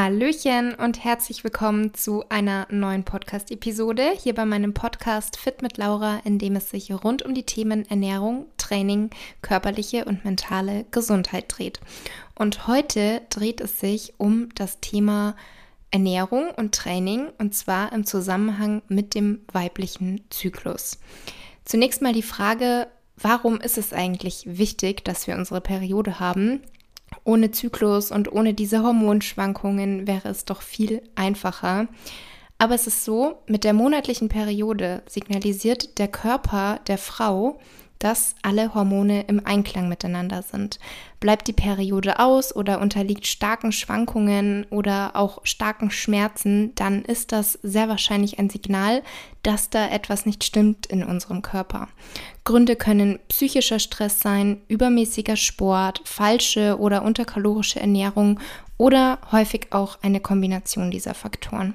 Hallöchen und herzlich willkommen zu einer neuen Podcast-Episode hier bei meinem Podcast Fit mit Laura, in dem es sich rund um die Themen Ernährung, Training, körperliche und mentale Gesundheit dreht. Und heute dreht es sich um das Thema Ernährung und Training und zwar im Zusammenhang mit dem weiblichen Zyklus. Zunächst mal die Frage, warum ist es eigentlich wichtig, dass wir unsere Periode haben? Ohne Zyklus und ohne diese Hormonschwankungen wäre es doch viel einfacher. Aber es ist so, mit der monatlichen Periode signalisiert der Körper der Frau, dass alle Hormone im Einklang miteinander sind. Bleibt die Periode aus oder unterliegt starken Schwankungen oder auch starken Schmerzen, dann ist das sehr wahrscheinlich ein Signal, dass da etwas nicht stimmt in unserem Körper. Gründe können psychischer Stress sein, übermäßiger Sport, falsche oder unterkalorische Ernährung oder häufig auch eine Kombination dieser Faktoren.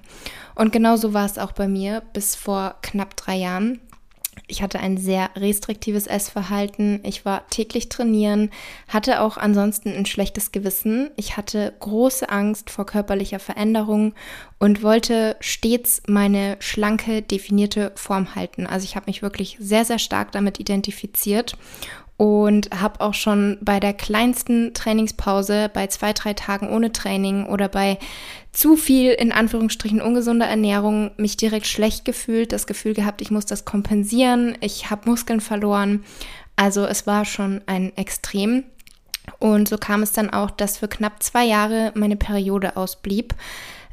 Und genauso war es auch bei mir bis vor knapp drei Jahren. Ich hatte ein sehr restriktives Essverhalten. Ich war täglich trainieren, hatte auch ansonsten ein schlechtes Gewissen. Ich hatte große Angst vor körperlicher Veränderung und wollte stets meine schlanke, definierte Form halten. Also ich habe mich wirklich sehr, sehr stark damit identifiziert und habe auch schon bei der kleinsten Trainingspause, bei zwei, drei Tagen ohne Training oder bei zu viel in Anführungsstrichen ungesunder Ernährung mich direkt schlecht gefühlt, das Gefühl gehabt, ich muss das kompensieren, ich habe Muskeln verloren. Also es war schon ein Extrem. Und so kam es dann auch, dass für knapp zwei Jahre meine Periode ausblieb.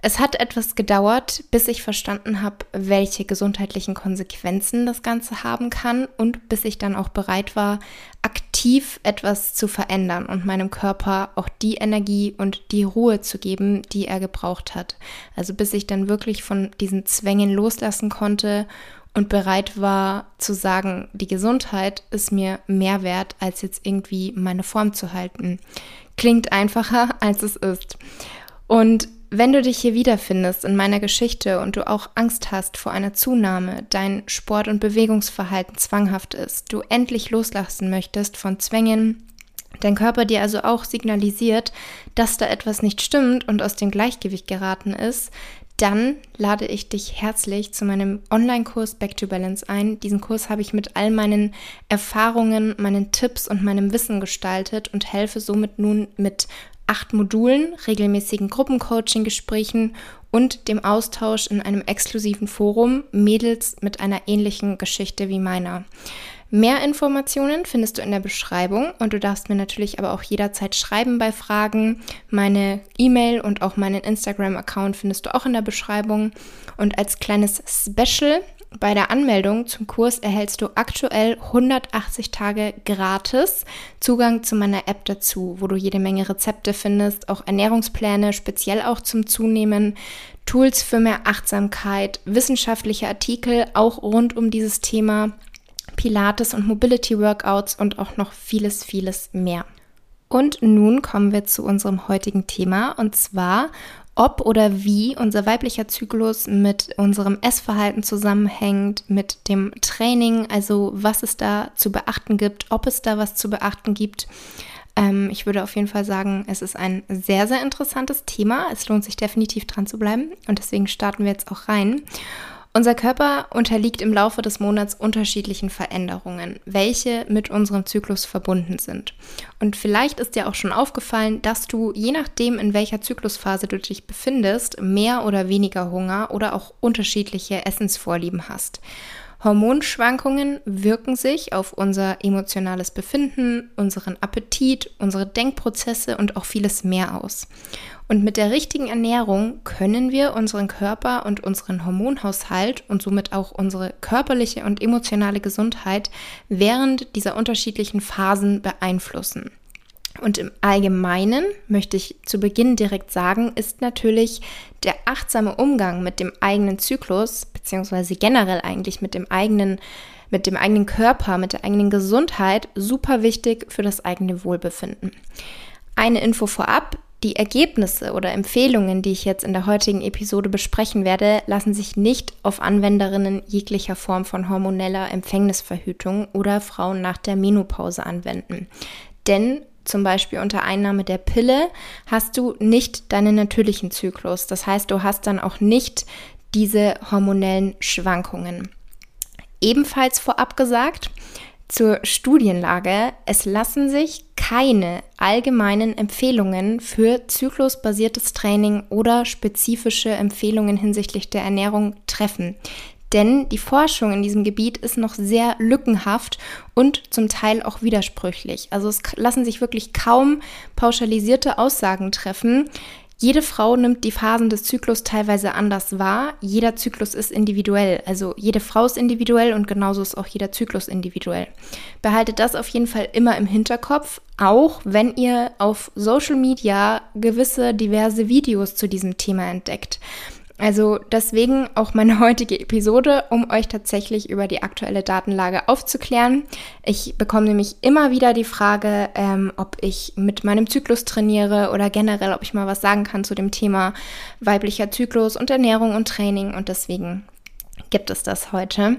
Es hat etwas gedauert, bis ich verstanden habe, welche gesundheitlichen Konsequenzen das Ganze haben kann und bis ich dann auch bereit war, aktiv etwas zu verändern und meinem Körper auch die Energie und die Ruhe zu geben, die er gebraucht hat. Also bis ich dann wirklich von diesen Zwängen loslassen konnte und bereit war zu sagen, die Gesundheit ist mir mehr wert, als jetzt irgendwie meine Form zu halten. Klingt einfacher, als es ist. Und wenn du dich hier wiederfindest in meiner Geschichte und du auch Angst hast vor einer Zunahme, dein Sport- und Bewegungsverhalten zwanghaft ist, du endlich loslassen möchtest von Zwängen, dein Körper dir also auch signalisiert, dass da etwas nicht stimmt und aus dem Gleichgewicht geraten ist, dann lade ich dich herzlich zu meinem Online-Kurs Back to Balance ein. Diesen Kurs habe ich mit all meinen Erfahrungen, meinen Tipps und meinem Wissen gestaltet und helfe somit nun mit acht Modulen, regelmäßigen Gruppencoaching-Gesprächen und dem Austausch in einem exklusiven Forum Mädels mit einer ähnlichen Geschichte wie meiner. Mehr Informationen findest du in der Beschreibung und du darfst mir natürlich aber auch jederzeit schreiben bei Fragen. Meine E-Mail und auch meinen Instagram-Account findest du auch in der Beschreibung. Und als kleines Special bei der Anmeldung zum Kurs erhältst du aktuell 180 Tage gratis Zugang zu meiner App dazu, wo du jede Menge Rezepte findest, auch Ernährungspläne, speziell auch zum Zunehmen, Tools für mehr Achtsamkeit, wissenschaftliche Artikel auch rund um dieses Thema, Pilates und Mobility Workouts und auch noch vieles, vieles mehr. Und nun kommen wir zu unserem heutigen Thema und zwar ob oder wie unser weiblicher Zyklus mit unserem Essverhalten zusammenhängt, mit dem Training, also was es da zu beachten gibt, ob es da was zu beachten gibt. Ähm, ich würde auf jeden Fall sagen, es ist ein sehr, sehr interessantes Thema. Es lohnt sich definitiv dran zu bleiben und deswegen starten wir jetzt auch rein. Unser Körper unterliegt im Laufe des Monats unterschiedlichen Veränderungen, welche mit unserem Zyklus verbunden sind. Und vielleicht ist dir auch schon aufgefallen, dass du, je nachdem, in welcher Zyklusphase du dich befindest, mehr oder weniger Hunger oder auch unterschiedliche Essensvorlieben hast. Hormonschwankungen wirken sich auf unser emotionales Befinden, unseren Appetit, unsere Denkprozesse und auch vieles mehr aus. Und mit der richtigen Ernährung können wir unseren Körper und unseren Hormonhaushalt und somit auch unsere körperliche und emotionale Gesundheit während dieser unterschiedlichen Phasen beeinflussen. Und im Allgemeinen möchte ich zu Beginn direkt sagen, ist natürlich der achtsame Umgang mit dem eigenen Zyklus, beziehungsweise generell eigentlich mit dem eigenen, mit dem eigenen Körper, mit der eigenen Gesundheit super wichtig für das eigene Wohlbefinden. Eine Info vorab, die Ergebnisse oder Empfehlungen, die ich jetzt in der heutigen Episode besprechen werde, lassen sich nicht auf Anwenderinnen jeglicher Form von hormoneller Empfängnisverhütung oder Frauen nach der Menopause anwenden. Denn zum Beispiel unter Einnahme der Pille, hast du nicht deinen natürlichen Zyklus. Das heißt, du hast dann auch nicht diese hormonellen Schwankungen. Ebenfalls vorab gesagt, zur Studienlage. Es lassen sich keine allgemeinen Empfehlungen für zyklusbasiertes Training oder spezifische Empfehlungen hinsichtlich der Ernährung treffen. Denn die Forschung in diesem Gebiet ist noch sehr lückenhaft und zum Teil auch widersprüchlich. Also es lassen sich wirklich kaum pauschalisierte Aussagen treffen. Jede Frau nimmt die Phasen des Zyklus teilweise anders wahr. Jeder Zyklus ist individuell. Also jede Frau ist individuell und genauso ist auch jeder Zyklus individuell. Behaltet das auf jeden Fall immer im Hinterkopf, auch wenn ihr auf Social Media gewisse diverse Videos zu diesem Thema entdeckt. Also deswegen auch meine heutige Episode, um euch tatsächlich über die aktuelle Datenlage aufzuklären. Ich bekomme nämlich immer wieder die Frage, ähm, ob ich mit meinem Zyklus trainiere oder generell, ob ich mal was sagen kann zu dem Thema weiblicher Zyklus und Ernährung und Training. Und deswegen gibt es das heute.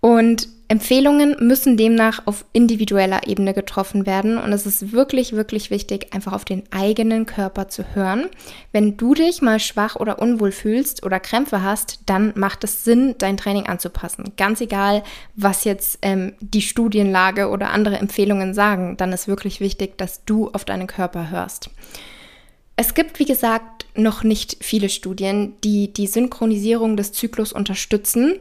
Und Empfehlungen müssen demnach auf individueller Ebene getroffen werden und es ist wirklich, wirklich wichtig, einfach auf den eigenen Körper zu hören. Wenn du dich mal schwach oder unwohl fühlst oder Krämpfe hast, dann macht es Sinn, dein Training anzupassen. Ganz egal, was jetzt ähm, die Studienlage oder andere Empfehlungen sagen, dann ist wirklich wichtig, dass du auf deinen Körper hörst. Es gibt, wie gesagt, noch nicht viele Studien, die die Synchronisierung des Zyklus unterstützen.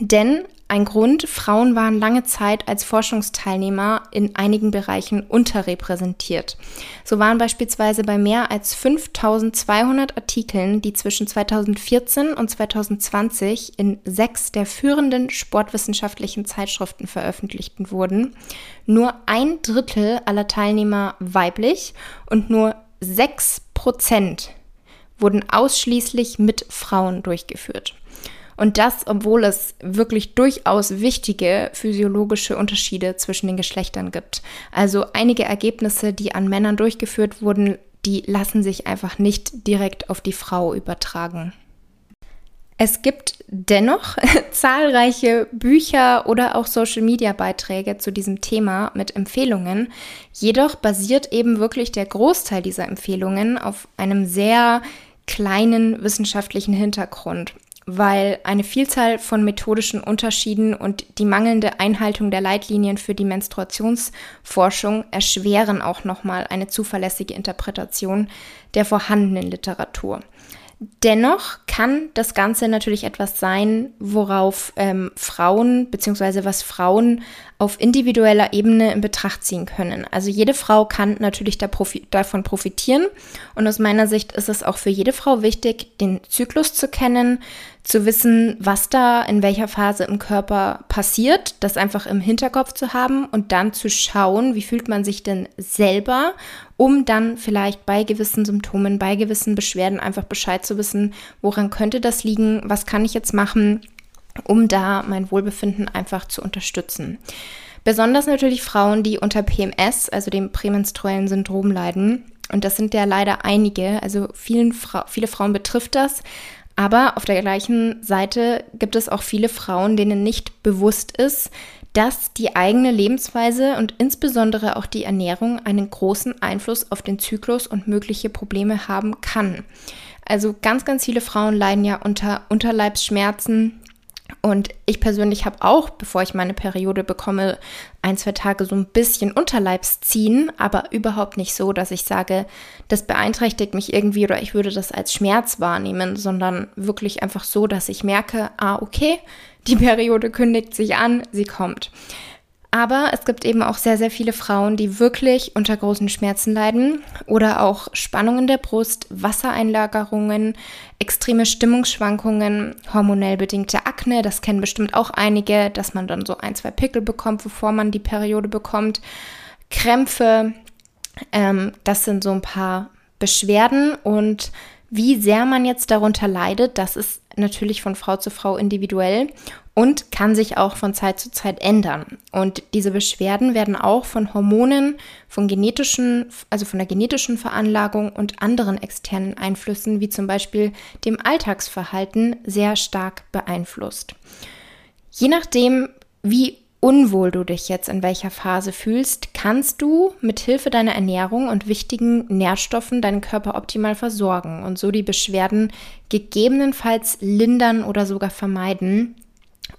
Denn ein Grund, Frauen waren lange Zeit als Forschungsteilnehmer in einigen Bereichen unterrepräsentiert. So waren beispielsweise bei mehr als 5200 Artikeln, die zwischen 2014 und 2020 in sechs der führenden sportwissenschaftlichen Zeitschriften veröffentlicht wurden, nur ein Drittel aller Teilnehmer weiblich und nur sechs Prozent wurden ausschließlich mit Frauen durchgeführt. Und das, obwohl es wirklich durchaus wichtige physiologische Unterschiede zwischen den Geschlechtern gibt. Also einige Ergebnisse, die an Männern durchgeführt wurden, die lassen sich einfach nicht direkt auf die Frau übertragen. Es gibt dennoch zahlreiche Bücher oder auch Social-Media-Beiträge zu diesem Thema mit Empfehlungen. Jedoch basiert eben wirklich der Großteil dieser Empfehlungen auf einem sehr kleinen wissenschaftlichen Hintergrund weil eine Vielzahl von methodischen Unterschieden und die mangelnde Einhaltung der Leitlinien für die Menstruationsforschung erschweren auch nochmal eine zuverlässige Interpretation der vorhandenen Literatur. Dennoch kann das Ganze natürlich etwas sein, worauf ähm, Frauen bzw. was Frauen auf individueller Ebene in Betracht ziehen können. Also jede Frau kann natürlich da profi davon profitieren und aus meiner Sicht ist es auch für jede Frau wichtig, den Zyklus zu kennen, zu wissen, was da in welcher Phase im Körper passiert, das einfach im Hinterkopf zu haben und dann zu schauen, wie fühlt man sich denn selber, um dann vielleicht bei gewissen Symptomen, bei gewissen Beschwerden einfach Bescheid zu wissen, woran könnte das liegen, was kann ich jetzt machen, um da mein Wohlbefinden einfach zu unterstützen. Besonders natürlich Frauen, die unter PMS, also dem prämenstruellen Syndrom leiden. Und das sind ja leider einige, also vielen Fra viele Frauen betrifft das. Aber auf der gleichen Seite gibt es auch viele Frauen, denen nicht bewusst ist, dass die eigene Lebensweise und insbesondere auch die Ernährung einen großen Einfluss auf den Zyklus und mögliche Probleme haben kann. Also ganz, ganz viele Frauen leiden ja unter Unterleibsschmerzen, und ich persönlich habe auch, bevor ich meine Periode bekomme, ein, zwei Tage so ein bisschen Unterleibsziehen, aber überhaupt nicht so, dass ich sage, das beeinträchtigt mich irgendwie oder ich würde das als Schmerz wahrnehmen, sondern wirklich einfach so, dass ich merke, ah, okay, die Periode kündigt sich an, sie kommt. Aber es gibt eben auch sehr, sehr viele Frauen, die wirklich unter großen Schmerzen leiden oder auch Spannungen der Brust, Wassereinlagerungen, extreme Stimmungsschwankungen, hormonell bedingte Akne. Das kennen bestimmt auch einige, dass man dann so ein, zwei Pickel bekommt, bevor man die Periode bekommt. Krämpfe, ähm, das sind so ein paar Beschwerden und wie sehr man jetzt darunter leidet, das ist natürlich von Frau zu Frau individuell und kann sich auch von Zeit zu Zeit ändern. Und diese Beschwerden werden auch von Hormonen, von genetischen, also von der genetischen Veranlagung und anderen externen Einflüssen, wie zum Beispiel dem Alltagsverhalten, sehr stark beeinflusst. Je nachdem, wie unwohl du dich jetzt in welcher Phase fühlst, kannst du mit Hilfe deiner Ernährung und wichtigen Nährstoffen deinen Körper optimal versorgen und so die Beschwerden gegebenenfalls lindern oder sogar vermeiden.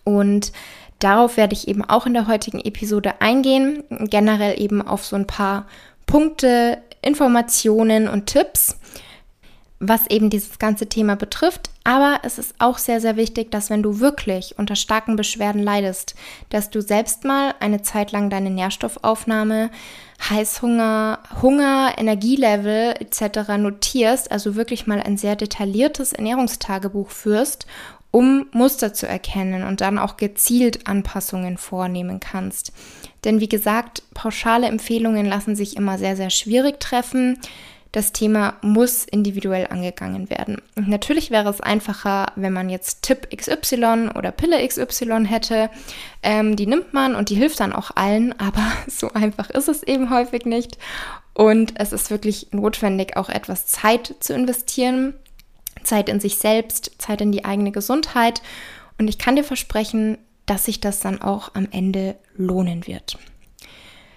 Und darauf werde ich eben auch in der heutigen Episode eingehen, generell eben auf so ein paar Punkte, Informationen und Tipps was eben dieses ganze Thema betrifft. Aber es ist auch sehr, sehr wichtig, dass wenn du wirklich unter starken Beschwerden leidest, dass du selbst mal eine Zeit lang deine Nährstoffaufnahme, Heißhunger, Hunger, Energielevel etc. notierst, also wirklich mal ein sehr detailliertes Ernährungstagebuch führst, um Muster zu erkennen und dann auch gezielt Anpassungen vornehmen kannst. Denn wie gesagt, pauschale Empfehlungen lassen sich immer sehr, sehr schwierig treffen das Thema muss individuell angegangen werden. Und natürlich wäre es einfacher, wenn man jetzt Tipp XY oder Pille XY hätte. Ähm, die nimmt man und die hilft dann auch allen, aber so einfach ist es eben häufig nicht. Und es ist wirklich notwendig, auch etwas Zeit zu investieren. Zeit in sich selbst, Zeit in die eigene Gesundheit. Und ich kann dir versprechen, dass sich das dann auch am Ende lohnen wird.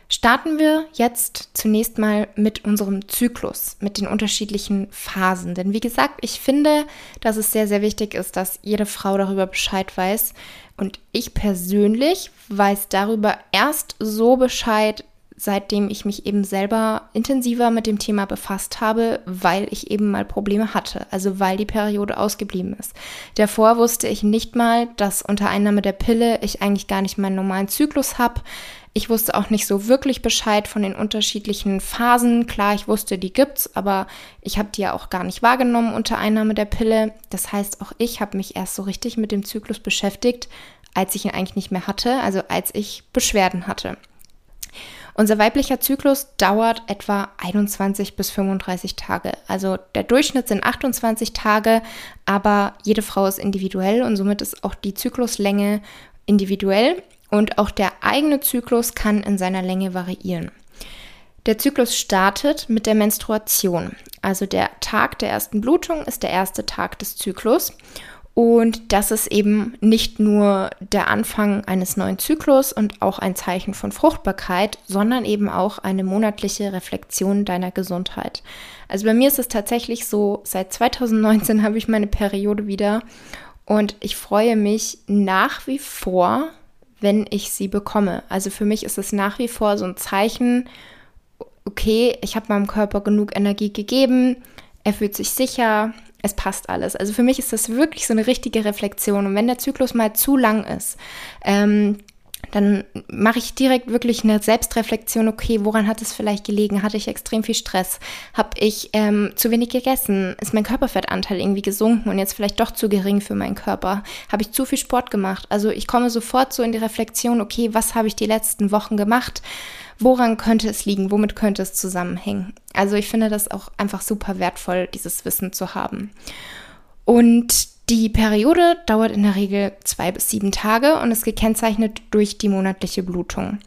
Starten wir jetzt zunächst mal mit unserem Zyklus, mit den unterschiedlichen Phasen. Denn wie gesagt, ich finde, dass es sehr, sehr wichtig ist, dass jede Frau darüber Bescheid weiß. Und ich persönlich weiß darüber erst so Bescheid, seitdem ich mich eben selber intensiver mit dem Thema befasst habe, weil ich eben mal Probleme hatte, also weil die Periode ausgeblieben ist. Davor wusste ich nicht mal, dass unter Einnahme der Pille ich eigentlich gar nicht meinen normalen Zyklus habe. Ich wusste auch nicht so wirklich Bescheid von den unterschiedlichen Phasen. Klar, ich wusste, die gibt's, aber ich habe die ja auch gar nicht wahrgenommen unter Einnahme der Pille. Das heißt, auch ich habe mich erst so richtig mit dem Zyklus beschäftigt, als ich ihn eigentlich nicht mehr hatte, also als ich Beschwerden hatte. Unser weiblicher Zyklus dauert etwa 21 bis 35 Tage. Also der Durchschnitt sind 28 Tage, aber jede Frau ist individuell und somit ist auch die Zykluslänge individuell und auch der eigene Zyklus kann in seiner Länge variieren. Der Zyklus startet mit der Menstruation. Also der Tag der ersten Blutung ist der erste Tag des Zyklus. Und das ist eben nicht nur der Anfang eines neuen Zyklus und auch ein Zeichen von Fruchtbarkeit, sondern eben auch eine monatliche Reflexion deiner Gesundheit. Also bei mir ist es tatsächlich so, seit 2019 habe ich meine Periode wieder und ich freue mich nach wie vor wenn ich sie bekomme. Also für mich ist es nach wie vor so ein Zeichen, okay, ich habe meinem Körper genug Energie gegeben, er fühlt sich sicher, es passt alles. Also für mich ist das wirklich so eine richtige Reflexion. Und wenn der Zyklus mal zu lang ist, ähm, dann mache ich direkt wirklich eine Selbstreflexion, okay, woran hat es vielleicht gelegen? Hatte ich extrem viel Stress? Habe ich ähm, zu wenig gegessen? Ist mein Körperfettanteil irgendwie gesunken und jetzt vielleicht doch zu gering für meinen Körper? Habe ich zu viel Sport gemacht? Also ich komme sofort so in die Reflexion, okay, was habe ich die letzten Wochen gemacht? Woran könnte es liegen? Womit könnte es zusammenhängen? Also ich finde das auch einfach super wertvoll, dieses Wissen zu haben. Und die Periode dauert in der Regel zwei bis sieben Tage und ist gekennzeichnet durch die monatliche Blutung.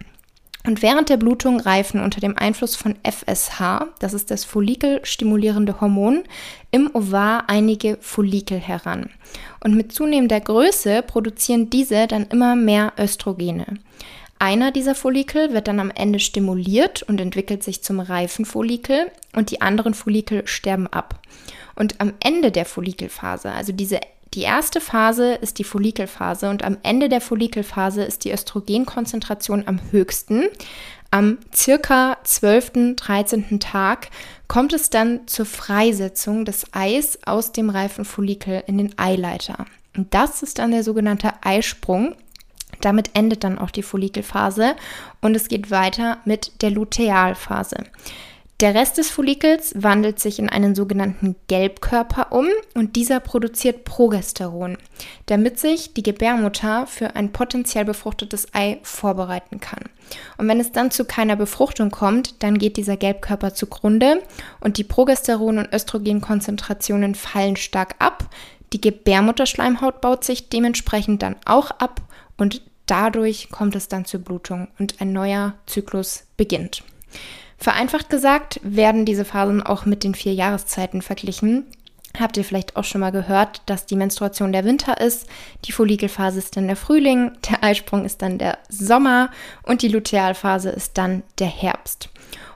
Und während der Blutung reifen unter dem Einfluss von FSH, das ist das follikelstimulierende Hormon, im Ovar einige Follikel heran. Und mit zunehmender Größe produzieren diese dann immer mehr Östrogene. Einer dieser Follikel wird dann am Ende stimuliert und entwickelt sich zum reifen Follikel und die anderen Follikel sterben ab. Und am Ende der Follikelphase, also diese die erste Phase ist die Follikelphase und am Ende der Follikelphase ist die Östrogenkonzentration am höchsten. Am circa 12., 13. Tag kommt es dann zur Freisetzung des Eis aus dem reifen Follikel in den Eileiter. Und das ist dann der sogenannte Eisprung. Damit endet dann auch die Follikelphase und es geht weiter mit der Lutealphase. Der Rest des Follikels wandelt sich in einen sogenannten Gelbkörper um und dieser produziert Progesteron, damit sich die Gebärmutter für ein potenziell befruchtetes Ei vorbereiten kann. Und wenn es dann zu keiner Befruchtung kommt, dann geht dieser Gelbkörper zugrunde und die Progesteron- und Östrogenkonzentrationen fallen stark ab. Die Gebärmutterschleimhaut baut sich dementsprechend dann auch ab und dadurch kommt es dann zur Blutung und ein neuer Zyklus beginnt. Vereinfacht gesagt werden diese Phasen auch mit den vier Jahreszeiten verglichen. habt ihr vielleicht auch schon mal gehört, dass die Menstruation der Winter ist, die Follikelphase ist dann der Frühling, der Eisprung ist dann der Sommer und die Lutealphase ist dann der Herbst.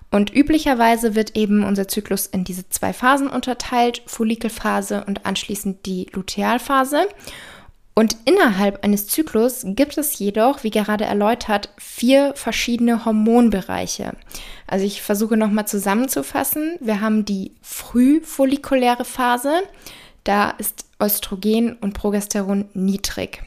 Und üblicherweise wird eben unser Zyklus in diese zwei Phasen unterteilt, Follikelphase und anschließend die Lutealphase. Und innerhalb eines Zyklus gibt es jedoch, wie gerade erläutert, vier verschiedene Hormonbereiche. Also ich versuche nochmal zusammenzufassen. Wir haben die frühfollikuläre Phase. Da ist Östrogen und Progesteron niedrig.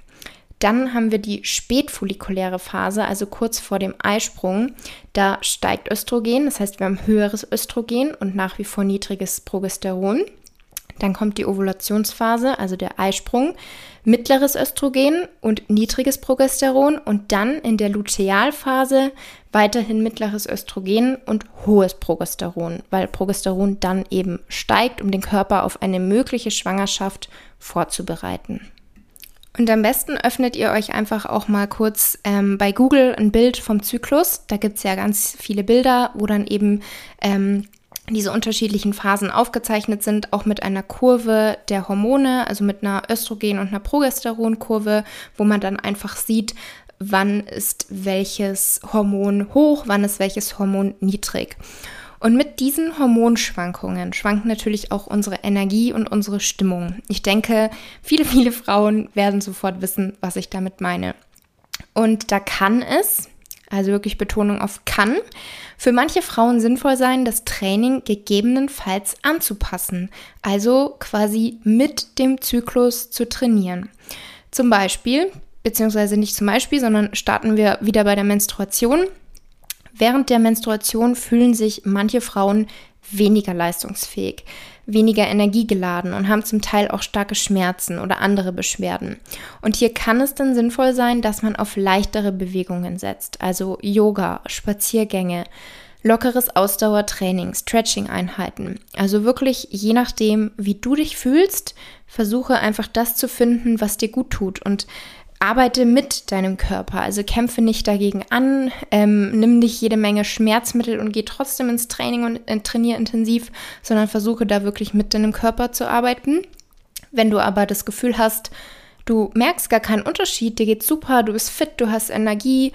Dann haben wir die spätfollikuläre Phase, also kurz vor dem Eisprung. Da steigt Östrogen, das heißt, wir haben höheres Östrogen und nach wie vor niedriges Progesteron. Dann kommt die Ovulationsphase, also der Eisprung, mittleres Östrogen und niedriges Progesteron und dann in der Lutealphase weiterhin mittleres Östrogen und hohes Progesteron, weil Progesteron dann eben steigt, um den Körper auf eine mögliche Schwangerschaft vorzubereiten. Und am besten öffnet ihr euch einfach auch mal kurz ähm, bei Google ein Bild vom Zyklus. Da gibt es ja ganz viele Bilder, wo dann eben ähm, diese unterschiedlichen Phasen aufgezeichnet sind, auch mit einer Kurve der Hormone, also mit einer Östrogen- und einer Progesteronkurve, wo man dann einfach sieht, wann ist welches Hormon hoch, wann ist welches Hormon niedrig. Und mit diesen Hormonschwankungen schwankt natürlich auch unsere Energie und unsere Stimmung. Ich denke, viele, viele Frauen werden sofort wissen, was ich damit meine. Und da kann es, also wirklich Betonung auf kann, für manche Frauen sinnvoll sein, das Training gegebenenfalls anzupassen, also quasi mit dem Zyklus zu trainieren. Zum Beispiel, beziehungsweise nicht zum Beispiel, sondern starten wir wieder bei der Menstruation. Während der Menstruation fühlen sich manche Frauen weniger leistungsfähig, weniger energiegeladen und haben zum Teil auch starke Schmerzen oder andere Beschwerden. Und hier kann es dann sinnvoll sein, dass man auf leichtere Bewegungen setzt, also Yoga, Spaziergänge, lockeres Ausdauertraining, Stretching-Einheiten. Also wirklich je nachdem, wie du dich fühlst, versuche einfach das zu finden, was dir gut tut. Und arbeite mit deinem Körper, also kämpfe nicht dagegen an, ähm, nimm nicht jede Menge Schmerzmittel und geh trotzdem ins Training und äh, trainiere intensiv, sondern versuche da wirklich mit deinem Körper zu arbeiten. Wenn du aber das Gefühl hast, du merkst gar keinen Unterschied, dir geht's super, du bist fit, du hast Energie,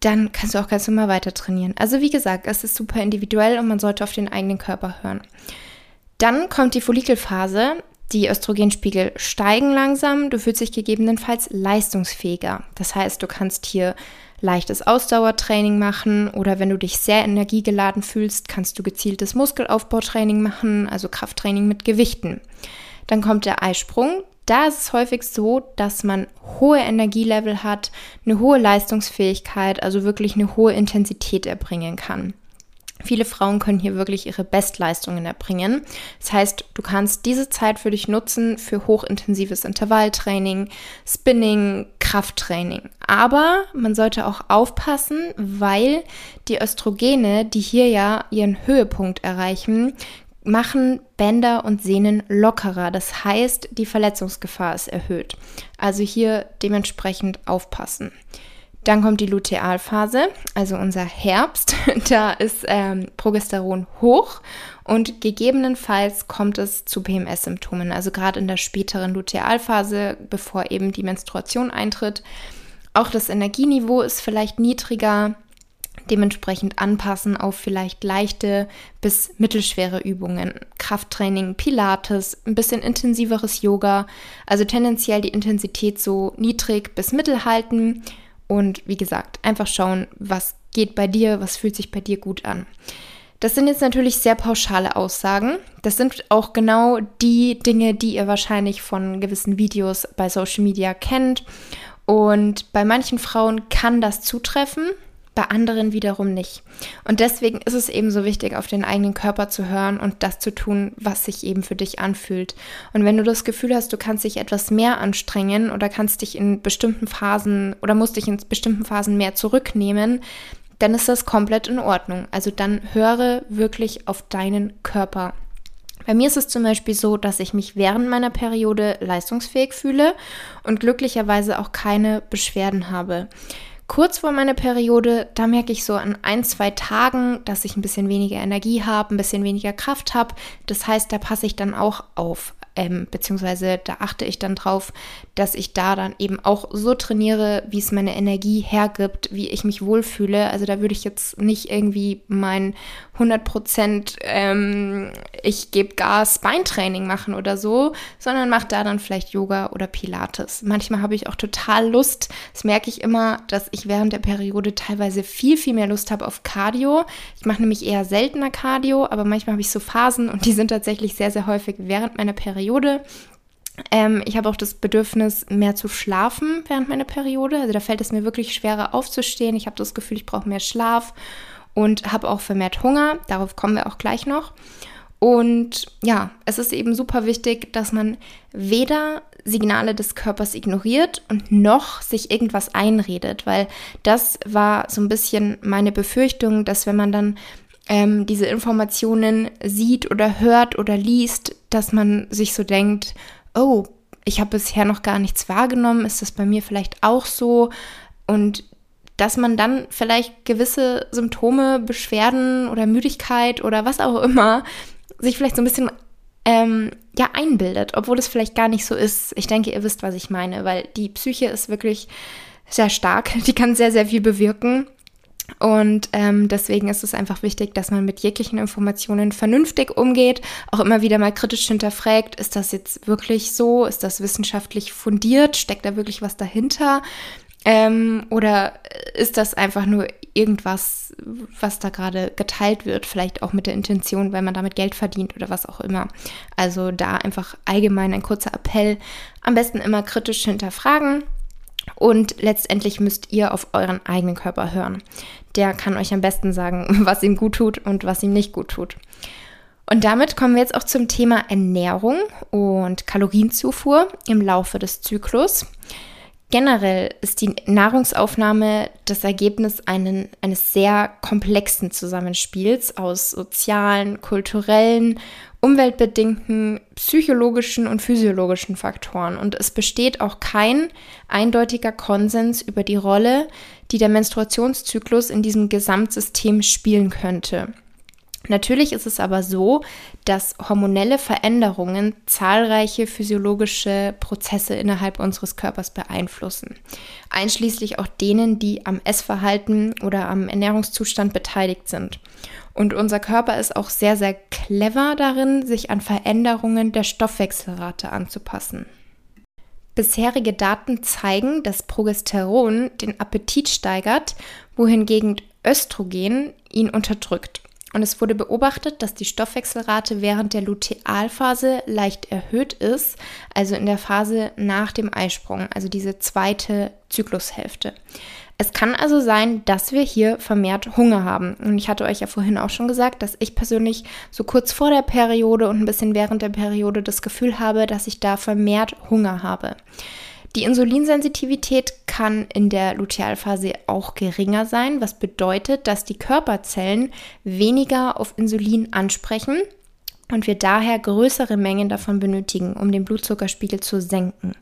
dann kannst du auch ganz normal weiter trainieren. Also wie gesagt, es ist super individuell und man sollte auf den eigenen Körper hören. Dann kommt die Follikelphase. Die Östrogenspiegel steigen langsam, du fühlst dich gegebenenfalls leistungsfähiger. Das heißt, du kannst hier leichtes Ausdauertraining machen oder wenn du dich sehr energiegeladen fühlst, kannst du gezieltes Muskelaufbautraining machen, also Krafttraining mit Gewichten. Dann kommt der Eisprung. Da ist es häufig so, dass man hohe Energielevel hat, eine hohe Leistungsfähigkeit, also wirklich eine hohe Intensität erbringen kann. Viele Frauen können hier wirklich ihre Bestleistungen erbringen. Das heißt, du kannst diese Zeit für dich nutzen für hochintensives Intervalltraining, Spinning, Krafttraining. Aber man sollte auch aufpassen, weil die Östrogene, die hier ja ihren Höhepunkt erreichen, machen Bänder und Sehnen lockerer. Das heißt, die Verletzungsgefahr ist erhöht. Also hier dementsprechend aufpassen. Dann kommt die Lutealphase, also unser Herbst. Da ist ähm, Progesteron hoch und gegebenenfalls kommt es zu PMS-Symptomen. Also gerade in der späteren Lutealphase, bevor eben die Menstruation eintritt. Auch das Energieniveau ist vielleicht niedriger. Dementsprechend anpassen auf vielleicht leichte bis mittelschwere Übungen. Krafttraining, Pilates, ein bisschen intensiveres Yoga. Also tendenziell die Intensität so niedrig bis mittel halten und wie gesagt, einfach schauen, was geht bei dir, was fühlt sich bei dir gut an. Das sind jetzt natürlich sehr pauschale Aussagen. Das sind auch genau die Dinge, die ihr wahrscheinlich von gewissen Videos bei Social Media kennt. Und bei manchen Frauen kann das zutreffen, bei anderen wiederum nicht. Und deswegen ist es eben so wichtig, auf den eigenen Körper zu hören und das zu tun, was sich eben für dich anfühlt. Und wenn du das Gefühl hast, du kannst dich etwas mehr anstrengen oder kannst dich in bestimmten Phasen oder musst dich in bestimmten Phasen mehr zurücknehmen, dann ist das komplett in Ordnung. Also dann höre wirklich auf deinen Körper. Bei mir ist es zum Beispiel so, dass ich mich während meiner Periode leistungsfähig fühle und glücklicherweise auch keine Beschwerden habe. Kurz vor meiner Periode, da merke ich so an ein, zwei Tagen, dass ich ein bisschen weniger Energie habe, ein bisschen weniger Kraft habe. Das heißt, da passe ich dann auch auf ähm, beziehungsweise da achte ich dann drauf, dass ich da dann eben auch so trainiere, wie es meine Energie hergibt, wie ich mich wohlfühle. Also da würde ich jetzt nicht irgendwie mein 100 Prozent, ähm, ich gebe Gas Beintraining machen oder so, sondern mache da dann vielleicht Yoga oder Pilates. Manchmal habe ich auch total Lust, das merke ich immer, dass ich während der Periode teilweise viel, viel mehr Lust habe auf Cardio. Ich mache nämlich eher seltener Cardio, aber manchmal habe ich so Phasen und die sind tatsächlich sehr, sehr häufig während meiner Periode. Ähm, ich habe auch das Bedürfnis, mehr zu schlafen während meiner Periode. Also da fällt es mir wirklich schwerer aufzustehen. Ich habe das Gefühl, ich brauche mehr Schlaf und habe auch vermehrt Hunger. Darauf kommen wir auch gleich noch. Und ja, es ist eben super wichtig, dass man weder Signale des Körpers ignoriert und noch sich irgendwas einredet, weil das war so ein bisschen meine Befürchtung, dass wenn man dann ähm, diese Informationen sieht oder hört oder liest, dass man sich so denkt, oh, ich habe bisher noch gar nichts wahrgenommen, ist das bei mir vielleicht auch so? Und dass man dann vielleicht gewisse Symptome, Beschwerden oder Müdigkeit oder was auch immer sich vielleicht so ein bisschen ähm, ja einbildet, obwohl es vielleicht gar nicht so ist. Ich denke, ihr wisst, was ich meine, weil die Psyche ist wirklich sehr stark, die kann sehr, sehr viel bewirken. Und ähm, deswegen ist es einfach wichtig, dass man mit jeglichen Informationen vernünftig umgeht, auch immer wieder mal kritisch hinterfragt, ist das jetzt wirklich so, ist das wissenschaftlich fundiert, steckt da wirklich was dahinter? Ähm, oder ist das einfach nur irgendwas, was da gerade geteilt wird, vielleicht auch mit der Intention, weil man damit Geld verdient oder was auch immer. Also da einfach allgemein ein kurzer Appell, am besten immer kritisch hinterfragen und letztendlich müsst ihr auf euren eigenen Körper hören. Der kann euch am besten sagen, was ihm gut tut und was ihm nicht gut tut. Und damit kommen wir jetzt auch zum Thema Ernährung und Kalorienzufuhr im Laufe des Zyklus. Generell ist die Nahrungsaufnahme das Ergebnis einen, eines sehr komplexen Zusammenspiels aus sozialen, kulturellen umweltbedingten psychologischen und physiologischen Faktoren. Und es besteht auch kein eindeutiger Konsens über die Rolle, die der Menstruationszyklus in diesem Gesamtsystem spielen könnte. Natürlich ist es aber so, dass hormonelle Veränderungen zahlreiche physiologische Prozesse innerhalb unseres Körpers beeinflussen, einschließlich auch denen, die am Essverhalten oder am Ernährungszustand beteiligt sind. Und unser Körper ist auch sehr, sehr clever darin, sich an Veränderungen der Stoffwechselrate anzupassen. Bisherige Daten zeigen, dass Progesteron den Appetit steigert, wohingegen Östrogen ihn unterdrückt. Und es wurde beobachtet, dass die Stoffwechselrate während der Lutealphase leicht erhöht ist, also in der Phase nach dem Eisprung, also diese zweite Zyklushälfte. Es kann also sein, dass wir hier vermehrt Hunger haben. Und ich hatte euch ja vorhin auch schon gesagt, dass ich persönlich so kurz vor der Periode und ein bisschen während der Periode das Gefühl habe, dass ich da vermehrt Hunger habe. Die Insulinsensitivität kann in der Lutealphase auch geringer sein, was bedeutet, dass die Körperzellen weniger auf Insulin ansprechen und wir daher größere Mengen davon benötigen, um den Blutzuckerspiegel zu senken.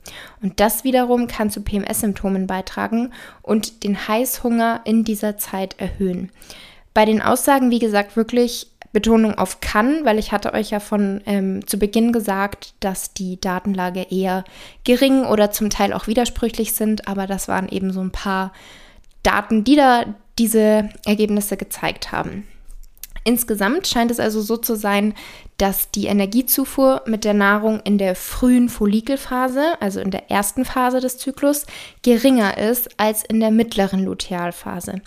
Und das wiederum kann zu PMS-Symptomen beitragen und den Heißhunger in dieser Zeit erhöhen. Bei den Aussagen, wie gesagt, wirklich Betonung auf kann, weil ich hatte euch ja von ähm, zu Beginn gesagt, dass die Datenlage eher gering oder zum Teil auch widersprüchlich sind, aber das waren eben so ein paar Daten, die da diese Ergebnisse gezeigt haben. Insgesamt scheint es also so zu sein, dass die Energiezufuhr mit der Nahrung in der frühen Follikelphase, also in der ersten Phase des Zyklus, geringer ist als in der mittleren Lutealphase.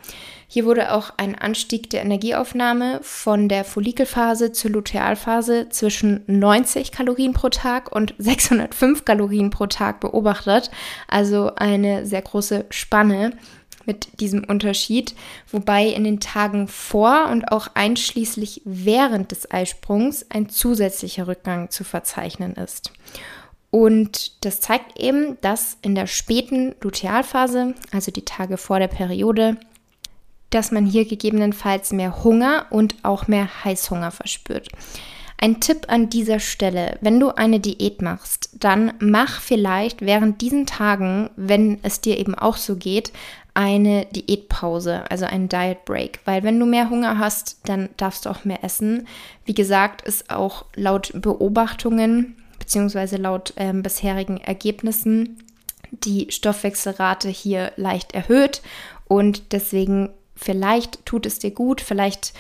Hier wurde auch ein Anstieg der Energieaufnahme von der Follikelphase zur Lutealphase zwischen 90 Kalorien pro Tag und 605 Kalorien pro Tag beobachtet, also eine sehr große Spanne mit diesem Unterschied, wobei in den Tagen vor und auch einschließlich während des Eisprungs ein zusätzlicher Rückgang zu verzeichnen ist. Und das zeigt eben, dass in der späten Lutealphase, also die Tage vor der Periode, dass man hier gegebenenfalls mehr Hunger und auch mehr Heißhunger verspürt. Ein Tipp an dieser Stelle, wenn du eine Diät machst, dann mach vielleicht während diesen Tagen, wenn es dir eben auch so geht, eine Diätpause, also einen Diet Break. Weil wenn du mehr Hunger hast, dann darfst du auch mehr essen. Wie gesagt, ist auch laut Beobachtungen beziehungsweise laut ähm, bisherigen Ergebnissen die Stoffwechselrate hier leicht erhöht und deswegen vielleicht tut es dir gut, vielleicht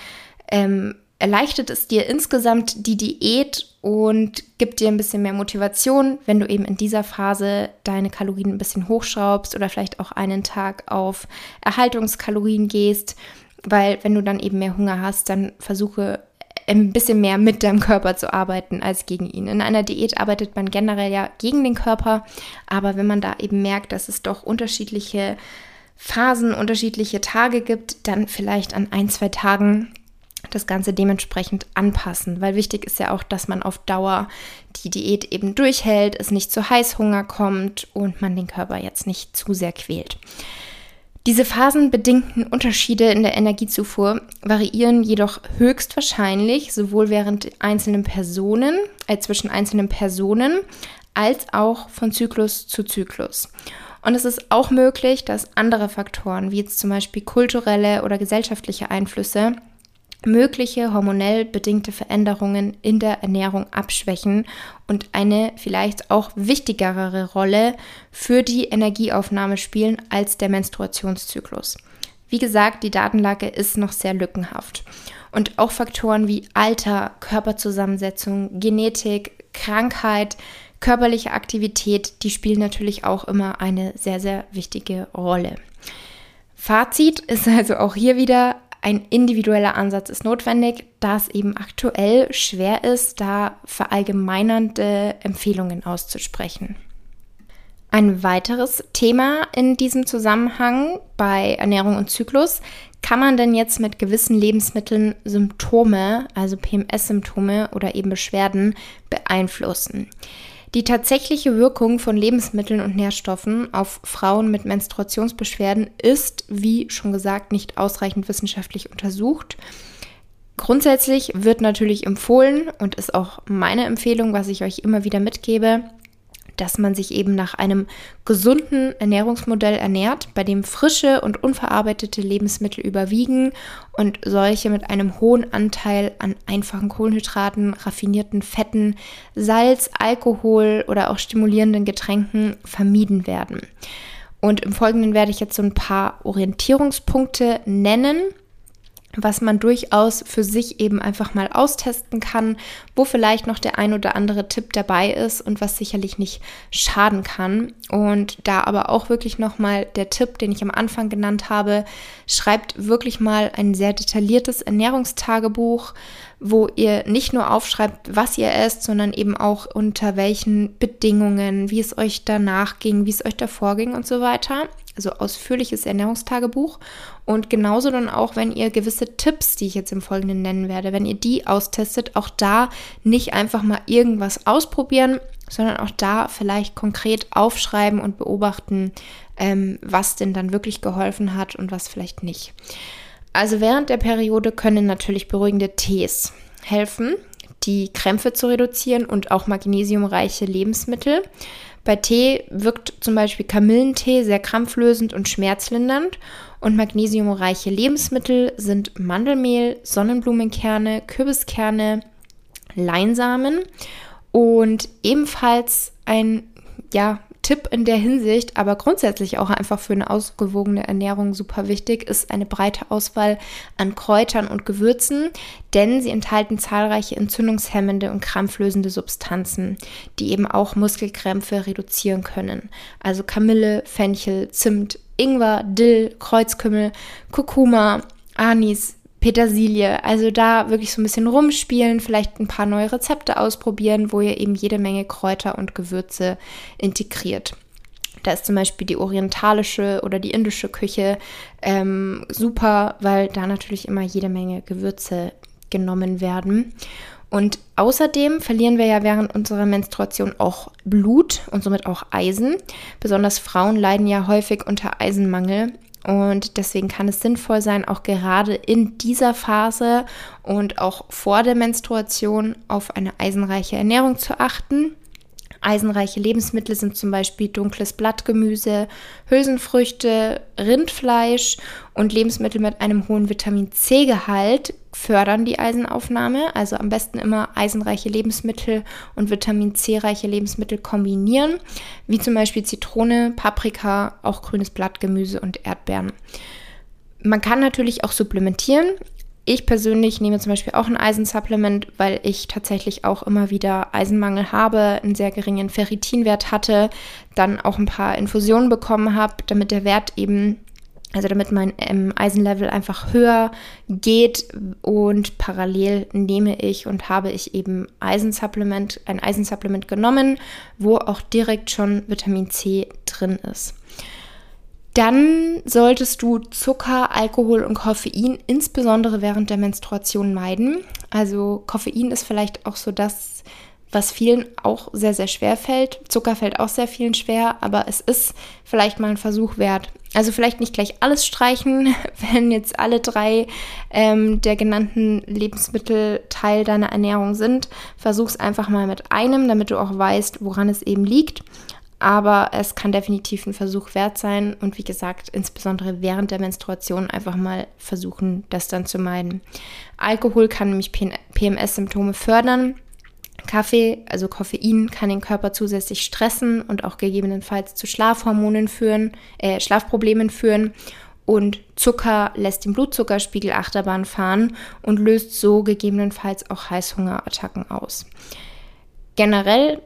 ähm, erleichtert es dir insgesamt die Diät und gibt dir ein bisschen mehr Motivation, wenn du eben in dieser Phase deine Kalorien ein bisschen hochschraubst oder vielleicht auch einen Tag auf Erhaltungskalorien gehst, weil wenn du dann eben mehr Hunger hast, dann versuche ein bisschen mehr mit deinem Körper zu arbeiten als gegen ihn. In einer Diät arbeitet man generell ja gegen den Körper, aber wenn man da eben merkt, dass es doch unterschiedliche Phasen, unterschiedliche Tage gibt, dann vielleicht an ein, zwei Tagen das Ganze dementsprechend anpassen, weil wichtig ist ja auch, dass man auf Dauer die Diät eben durchhält, es nicht zu Heißhunger kommt und man den Körper jetzt nicht zu sehr quält. Diese phasenbedingten Unterschiede in der Energiezufuhr variieren jedoch höchstwahrscheinlich sowohl während einzelnen Personen, äh, zwischen einzelnen Personen, als auch von Zyklus zu Zyklus. Und es ist auch möglich, dass andere Faktoren, wie jetzt zum Beispiel kulturelle oder gesellschaftliche Einflüsse, mögliche hormonell bedingte Veränderungen in der Ernährung abschwächen und eine vielleicht auch wichtigere Rolle für die Energieaufnahme spielen als der Menstruationszyklus. Wie gesagt, die Datenlage ist noch sehr lückenhaft. Und auch Faktoren wie Alter, Körperzusammensetzung, Genetik, Krankheit, körperliche Aktivität, die spielen natürlich auch immer eine sehr, sehr wichtige Rolle. Fazit ist also auch hier wieder, ein individueller Ansatz ist notwendig, da es eben aktuell schwer ist, da verallgemeinernde Empfehlungen auszusprechen. Ein weiteres Thema in diesem Zusammenhang bei Ernährung und Zyklus, kann man denn jetzt mit gewissen Lebensmitteln Symptome, also PMS-Symptome oder eben Beschwerden beeinflussen? Die tatsächliche Wirkung von Lebensmitteln und Nährstoffen auf Frauen mit Menstruationsbeschwerden ist, wie schon gesagt, nicht ausreichend wissenschaftlich untersucht. Grundsätzlich wird natürlich empfohlen und ist auch meine Empfehlung, was ich euch immer wieder mitgebe, dass man sich eben nach einem gesunden Ernährungsmodell ernährt, bei dem frische und unverarbeitete Lebensmittel überwiegen und solche mit einem hohen Anteil an einfachen Kohlenhydraten, raffinierten Fetten, Salz, Alkohol oder auch stimulierenden Getränken vermieden werden. Und im Folgenden werde ich jetzt so ein paar Orientierungspunkte nennen was man durchaus für sich eben einfach mal austesten kann, wo vielleicht noch der ein oder andere Tipp dabei ist und was sicherlich nicht schaden kann. Und da aber auch wirklich nochmal der Tipp, den ich am Anfang genannt habe, schreibt wirklich mal ein sehr detailliertes Ernährungstagebuch, wo ihr nicht nur aufschreibt, was ihr esst, sondern eben auch unter welchen Bedingungen, wie es euch danach ging, wie es euch davor ging und so weiter also ausführliches Ernährungstagebuch. Und genauso dann auch, wenn ihr gewisse Tipps, die ich jetzt im Folgenden nennen werde, wenn ihr die austestet, auch da nicht einfach mal irgendwas ausprobieren, sondern auch da vielleicht konkret aufschreiben und beobachten, ähm, was denn dann wirklich geholfen hat und was vielleicht nicht. Also während der Periode können natürlich beruhigende Tees helfen, die Krämpfe zu reduzieren und auch magnesiumreiche Lebensmittel. Bei Tee wirkt zum Beispiel Kamillentee sehr krampflösend und schmerzlindernd und magnesiumreiche Lebensmittel sind Mandelmehl, Sonnenblumenkerne, Kürbiskerne, Leinsamen und ebenfalls ein ja, Tipp in der Hinsicht, aber grundsätzlich auch einfach für eine ausgewogene Ernährung super wichtig, ist eine breite Auswahl an Kräutern und Gewürzen, denn sie enthalten zahlreiche entzündungshemmende und krampflösende Substanzen, die eben auch Muskelkrämpfe reduzieren können. Also Kamille, Fenchel, Zimt, Ingwer, Dill, Kreuzkümmel, Kurkuma, Anis, Petersilie. Also da wirklich so ein bisschen rumspielen, vielleicht ein paar neue Rezepte ausprobieren, wo ihr eben jede Menge Kräuter und Gewürze integriert. Da ist zum Beispiel die orientalische oder die indische Küche ähm, super, weil da natürlich immer jede Menge Gewürze genommen werden. Und außerdem verlieren wir ja während unserer Menstruation auch Blut und somit auch Eisen. Besonders Frauen leiden ja häufig unter Eisenmangel und deswegen kann es sinnvoll sein, auch gerade in dieser Phase und auch vor der Menstruation auf eine eisenreiche Ernährung zu achten. Eisenreiche Lebensmittel sind zum Beispiel dunkles Blattgemüse, Hülsenfrüchte, Rindfleisch und Lebensmittel mit einem hohen Vitamin C-Gehalt fördern die Eisenaufnahme. Also am besten immer eisenreiche Lebensmittel und Vitamin C-reiche Lebensmittel kombinieren, wie zum Beispiel Zitrone, Paprika, auch grünes Blattgemüse und Erdbeeren. Man kann natürlich auch supplementieren. Ich persönlich nehme zum Beispiel auch ein Eisensupplement, weil ich tatsächlich auch immer wieder Eisenmangel habe, einen sehr geringen Ferritinwert hatte, dann auch ein paar Infusionen bekommen habe, damit der Wert eben, also damit mein ähm, Eisenlevel einfach höher geht und parallel nehme ich und habe ich eben Eisensupplement, ein Eisensupplement genommen, wo auch direkt schon Vitamin C drin ist. Dann solltest du Zucker, Alkohol und Koffein insbesondere während der Menstruation meiden. Also Koffein ist vielleicht auch so das, was vielen auch sehr, sehr schwer fällt. Zucker fällt auch sehr vielen schwer, aber es ist vielleicht mal ein Versuch wert. Also vielleicht nicht gleich alles streichen, wenn jetzt alle drei ähm, der genannten Lebensmittel Teil deiner Ernährung sind. Versuch es einfach mal mit einem, damit du auch weißt, woran es eben liegt aber es kann definitiv ein Versuch wert sein und wie gesagt, insbesondere während der Menstruation einfach mal versuchen, das dann zu meiden. Alkohol kann nämlich PMS-Symptome fördern. Kaffee, also Koffein, kann den Körper zusätzlich stressen und auch gegebenenfalls zu Schlafhormonen führen, äh, Schlafproblemen führen. Und Zucker lässt den Blutzuckerspiegel Achterbahn fahren und löst so gegebenenfalls auch Heißhungerattacken aus. Generell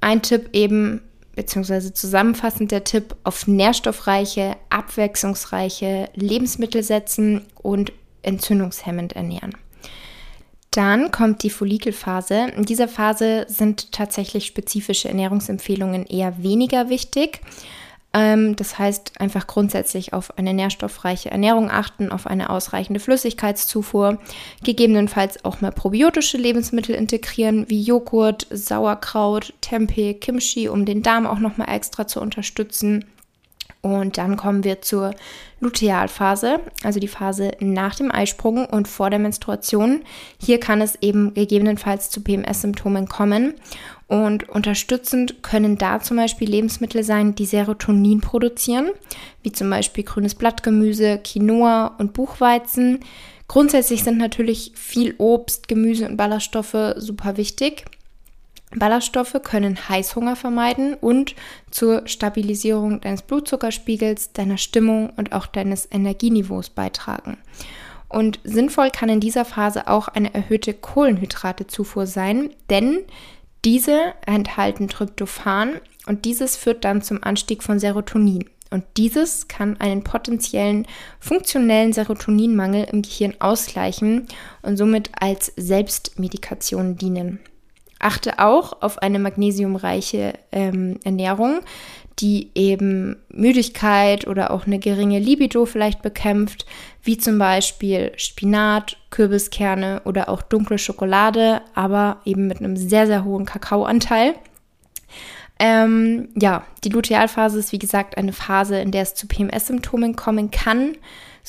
ein Tipp eben beziehungsweise zusammenfassend der Tipp auf nährstoffreiche, abwechslungsreiche Lebensmittel setzen und entzündungshemmend ernähren. Dann kommt die Follikelphase. In dieser Phase sind tatsächlich spezifische Ernährungsempfehlungen eher weniger wichtig. Ähm, das heißt, einfach grundsätzlich auf eine nährstoffreiche Ernährung achten, auf eine ausreichende Flüssigkeitszufuhr, gegebenenfalls auch mal probiotische Lebensmittel integrieren, wie Joghurt, Sauerkraut, Tempeh, Kimchi, um den Darm auch nochmal extra zu unterstützen. Und dann kommen wir zur Lutealphase, also die Phase nach dem Eisprung und vor der Menstruation. Hier kann es eben gegebenenfalls zu PMS-Symptomen kommen. Und unterstützend können da zum Beispiel Lebensmittel sein, die Serotonin produzieren, wie zum Beispiel grünes Blattgemüse, Quinoa und Buchweizen. Grundsätzlich sind natürlich viel Obst, Gemüse und Ballaststoffe super wichtig. Ballaststoffe können Heißhunger vermeiden und zur Stabilisierung deines Blutzuckerspiegels, deiner Stimmung und auch deines Energieniveaus beitragen. Und sinnvoll kann in dieser Phase auch eine erhöhte Kohlenhydratezufuhr sein, denn diese enthalten Tryptophan und dieses führt dann zum Anstieg von Serotonin. Und dieses kann einen potenziellen funktionellen Serotoninmangel im Gehirn ausgleichen und somit als Selbstmedikation dienen. Achte auch auf eine magnesiumreiche ähm, Ernährung, die eben Müdigkeit oder auch eine geringe Libido vielleicht bekämpft, wie zum Beispiel Spinat, Kürbiskerne oder auch dunkle Schokolade, aber eben mit einem sehr, sehr hohen Kakaoanteil. Ähm, ja, die Lutealphase ist wie gesagt eine Phase, in der es zu PMS-Symptomen kommen kann.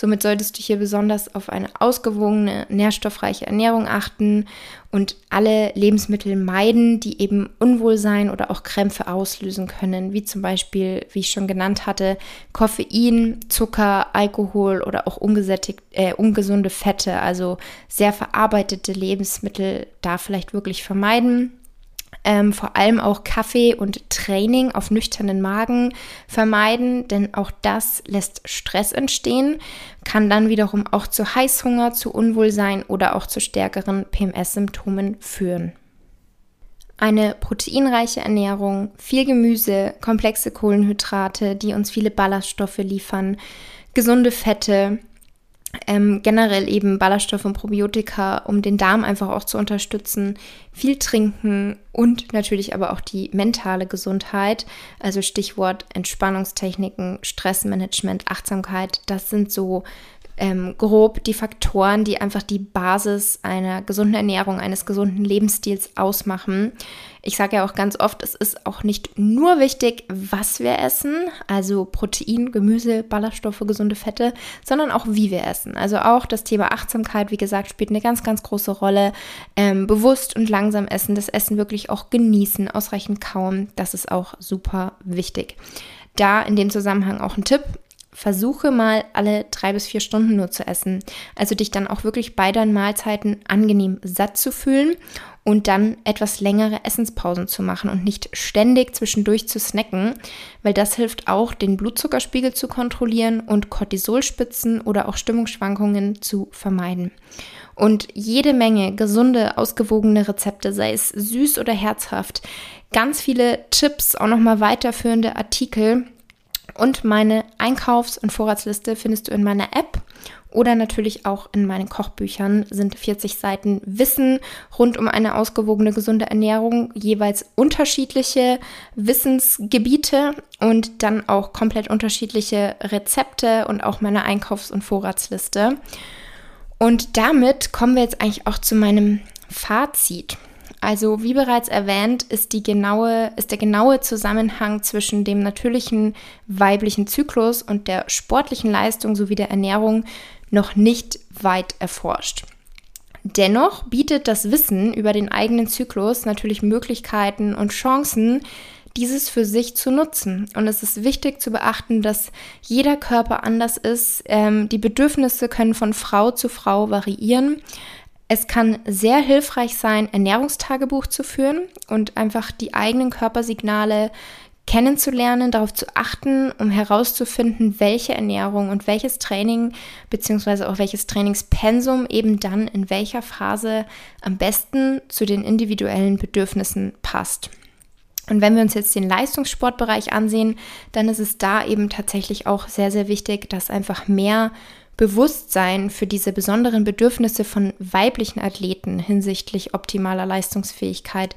Somit solltest du hier besonders auf eine ausgewogene, nährstoffreiche Ernährung achten und alle Lebensmittel meiden, die eben Unwohlsein oder auch Krämpfe auslösen können, wie zum Beispiel, wie ich schon genannt hatte, Koffein, Zucker, Alkohol oder auch ungesättigt, äh, ungesunde Fette, also sehr verarbeitete Lebensmittel da vielleicht wirklich vermeiden ähm, vor allem auch Kaffee und Training auf nüchternen Magen vermeiden, denn auch das lässt Stress entstehen, kann dann wiederum auch zu Heißhunger, zu Unwohlsein oder auch zu stärkeren PMS-Symptomen führen. Eine proteinreiche Ernährung, viel Gemüse, komplexe Kohlenhydrate, die uns viele Ballaststoffe liefern, gesunde Fette, ähm, generell eben Ballaststoffe und Probiotika, um den Darm einfach auch zu unterstützen, viel trinken und natürlich aber auch die mentale Gesundheit, also Stichwort Entspannungstechniken, Stressmanagement, Achtsamkeit, das sind so ähm, grob die Faktoren, die einfach die Basis einer gesunden Ernährung, eines gesunden Lebensstils ausmachen. Ich sage ja auch ganz oft, es ist auch nicht nur wichtig, was wir essen, also Protein, Gemüse, Ballaststoffe, gesunde Fette, sondern auch wie wir essen. Also auch das Thema Achtsamkeit, wie gesagt, spielt eine ganz, ganz große Rolle. Ähm, bewusst und langsam essen, das Essen wirklich auch genießen, ausreichend kauen, das ist auch super wichtig. Da in dem Zusammenhang auch ein Tipp versuche mal alle drei bis vier Stunden nur zu essen. Also dich dann auch wirklich bei deinen Mahlzeiten angenehm satt zu fühlen und dann etwas längere Essenspausen zu machen und nicht ständig zwischendurch zu snacken, weil das hilft auch, den Blutzuckerspiegel zu kontrollieren und Cortisolspitzen oder auch Stimmungsschwankungen zu vermeiden. Und jede Menge gesunde, ausgewogene Rezepte, sei es süß oder herzhaft, ganz viele Tipps, auch nochmal weiterführende Artikel und meine Einkaufs- und Vorratsliste findest du in meiner App oder natürlich auch in meinen Kochbüchern sind 40 Seiten Wissen rund um eine ausgewogene, gesunde Ernährung, jeweils unterschiedliche Wissensgebiete und dann auch komplett unterschiedliche Rezepte und auch meine Einkaufs- und Vorratsliste. Und damit kommen wir jetzt eigentlich auch zu meinem Fazit. Also wie bereits erwähnt, ist, die genaue, ist der genaue Zusammenhang zwischen dem natürlichen weiblichen Zyklus und der sportlichen Leistung sowie der Ernährung noch nicht weit erforscht. Dennoch bietet das Wissen über den eigenen Zyklus natürlich Möglichkeiten und Chancen, dieses für sich zu nutzen. Und es ist wichtig zu beachten, dass jeder Körper anders ist. Ähm, die Bedürfnisse können von Frau zu Frau variieren. Es kann sehr hilfreich sein, Ernährungstagebuch zu führen und einfach die eigenen Körpersignale kennenzulernen, darauf zu achten, um herauszufinden, welche Ernährung und welches Training beziehungsweise auch welches Trainingspensum eben dann in welcher Phase am besten zu den individuellen Bedürfnissen passt. Und wenn wir uns jetzt den Leistungssportbereich ansehen, dann ist es da eben tatsächlich auch sehr, sehr wichtig, dass einfach mehr Bewusstsein für diese besonderen Bedürfnisse von weiblichen Athleten hinsichtlich optimaler Leistungsfähigkeit,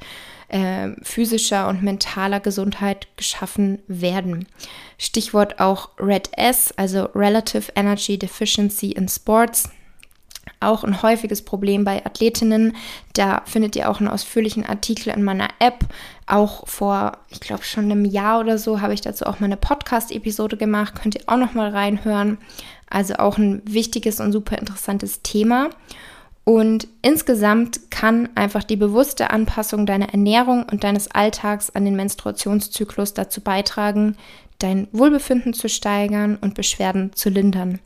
äh, physischer und mentaler Gesundheit geschaffen werden. Stichwort auch Red S, also Relative Energy Deficiency in Sports auch ein häufiges Problem bei Athletinnen. Da findet ihr auch einen ausführlichen Artikel in meiner App. Auch vor, ich glaube schon einem Jahr oder so, habe ich dazu auch mal eine Podcast-Episode gemacht. Könnt ihr auch noch mal reinhören. Also auch ein wichtiges und super interessantes Thema. Und insgesamt kann einfach die bewusste Anpassung deiner Ernährung und deines Alltags an den Menstruationszyklus dazu beitragen, dein Wohlbefinden zu steigern und Beschwerden zu lindern.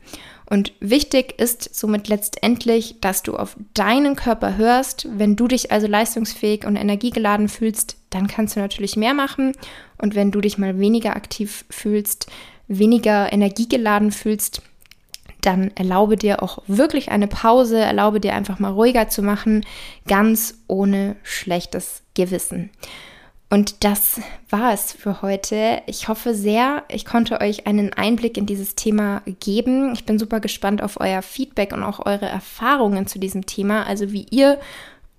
Und wichtig ist somit letztendlich, dass du auf deinen Körper hörst. Wenn du dich also leistungsfähig und energiegeladen fühlst, dann kannst du natürlich mehr machen. Und wenn du dich mal weniger aktiv fühlst, weniger energiegeladen fühlst, dann erlaube dir auch wirklich eine Pause, erlaube dir einfach mal ruhiger zu machen, ganz ohne schlechtes Gewissen. Und das war es für heute. Ich hoffe sehr, ich konnte euch einen Einblick in dieses Thema geben. Ich bin super gespannt auf euer Feedback und auch eure Erfahrungen zu diesem Thema. Also wie ihr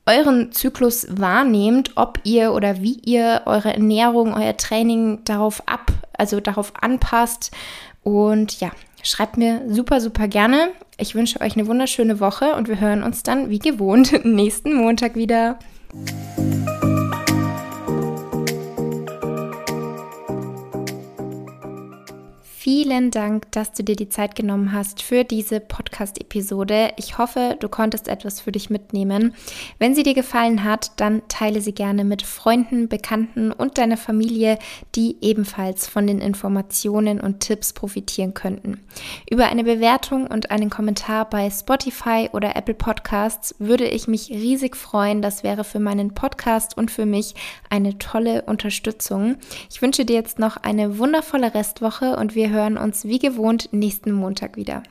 euren Zyklus wahrnehmt, ob ihr oder wie ihr eure Ernährung, euer Training darauf ab, also darauf anpasst. Und ja, schreibt mir super, super gerne. Ich wünsche euch eine wunderschöne Woche und wir hören uns dann wie gewohnt nächsten Montag wieder. Vielen Dank, dass du dir die Zeit genommen hast für diese Podcast-Episode. Ich hoffe, du konntest etwas für dich mitnehmen. Wenn sie dir gefallen hat, dann teile sie gerne mit Freunden, Bekannten und deiner Familie, die ebenfalls von den Informationen und Tipps profitieren könnten. Über eine Bewertung und einen Kommentar bei Spotify oder Apple Podcasts würde ich mich riesig freuen. Das wäre für meinen Podcast und für mich eine tolle Unterstützung. Ich wünsche dir jetzt noch eine wundervolle Restwoche und wir hören uns wie gewohnt nächsten Montag wieder.